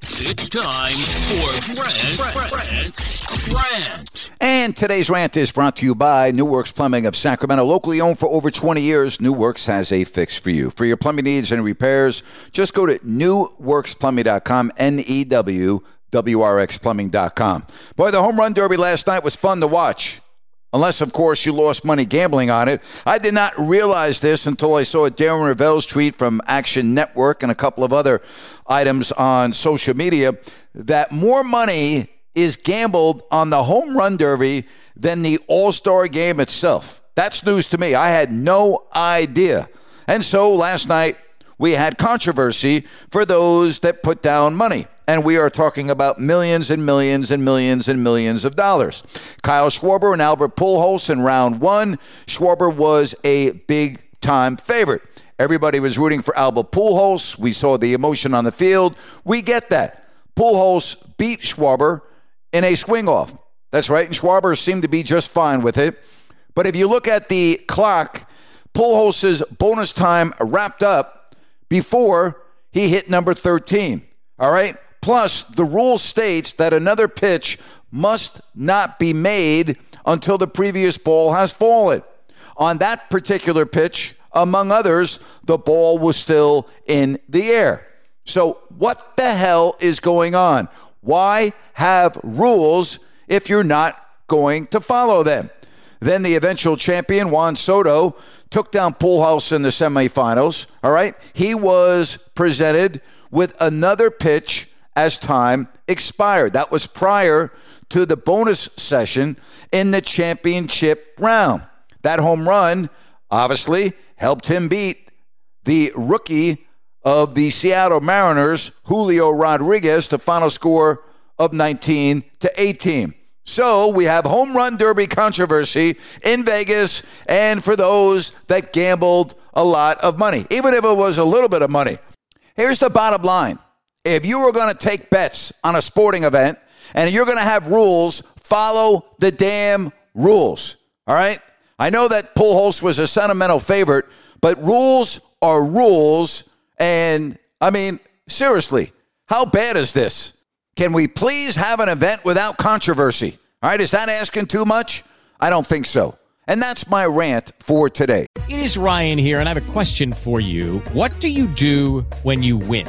It's time for rant, Grant, Grant. And today's rant is brought to you by New Works Plumbing of Sacramento. Locally owned for over 20 years, New Works has a fix for you. For your plumbing needs and repairs, just go to newworksplumbing.com, N E W W R X plumbing.com. Boy, the home run derby last night was fun to watch. Unless, of course, you lost money gambling on it. I did not realize this until I saw Darren Rovell's tweet from Action Network and a couple of other items on social media that more money is gambled on the home run derby than the All Star game itself. That's news to me. I had no idea. And so last night, we had controversy for those that put down money. And we are talking about millions and millions and millions and millions of dollars. Kyle Schwarber and Albert Pujols in round one. Schwarber was a big time favorite. Everybody was rooting for Albert Pujols. We saw the emotion on the field. We get that. Pujols beat Schwarber in a swing off. That's right. And Schwarber seemed to be just fine with it. But if you look at the clock, Pujols' bonus time wrapped up before he hit number 13. All right. Plus, the rule states that another pitch must not be made until the previous ball has fallen. On that particular pitch, among others, the ball was still in the air. So, what the hell is going on? Why have rules if you're not going to follow them? Then the eventual champion, Juan Soto, took down Pujols in the semifinals. All right. He was presented with another pitch as time expired. That was prior to the bonus session in the championship round. That home run obviously helped him beat the rookie of the Seattle Mariners, Julio Rodriguez, to final score of 19 to 18. So we have home run derby controversy in Vegas, and for those that gambled a lot of money, even if it was a little bit of money. Here's the bottom line if you were going to take bets on a sporting event and you're going to have rules, follow the damn rules. All right? I know that Pujols was a sentimental favorite, but rules are rules. And I mean, seriously, how bad is this? Can we please have an event without controversy? All right, is that asking too much? I don't think so. And that's my rant for today. It is Ryan here, and I have a question for you. What do you do when you win?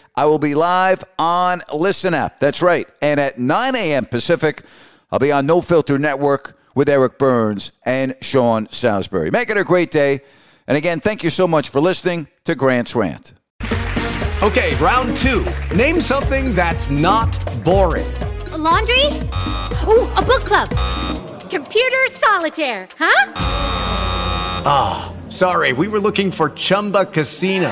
I will be live on Listen App. That's right. And at 9 a.m. Pacific, I'll be on No Filter Network with Eric Burns and Sean Salisbury. Make it a great day. And again, thank you so much for listening to Grant's Rant. Okay, round two. Name something that's not boring. A laundry? Ooh, a book club. Computer solitaire, huh? Ah, sorry, we were looking for Chumba Casino.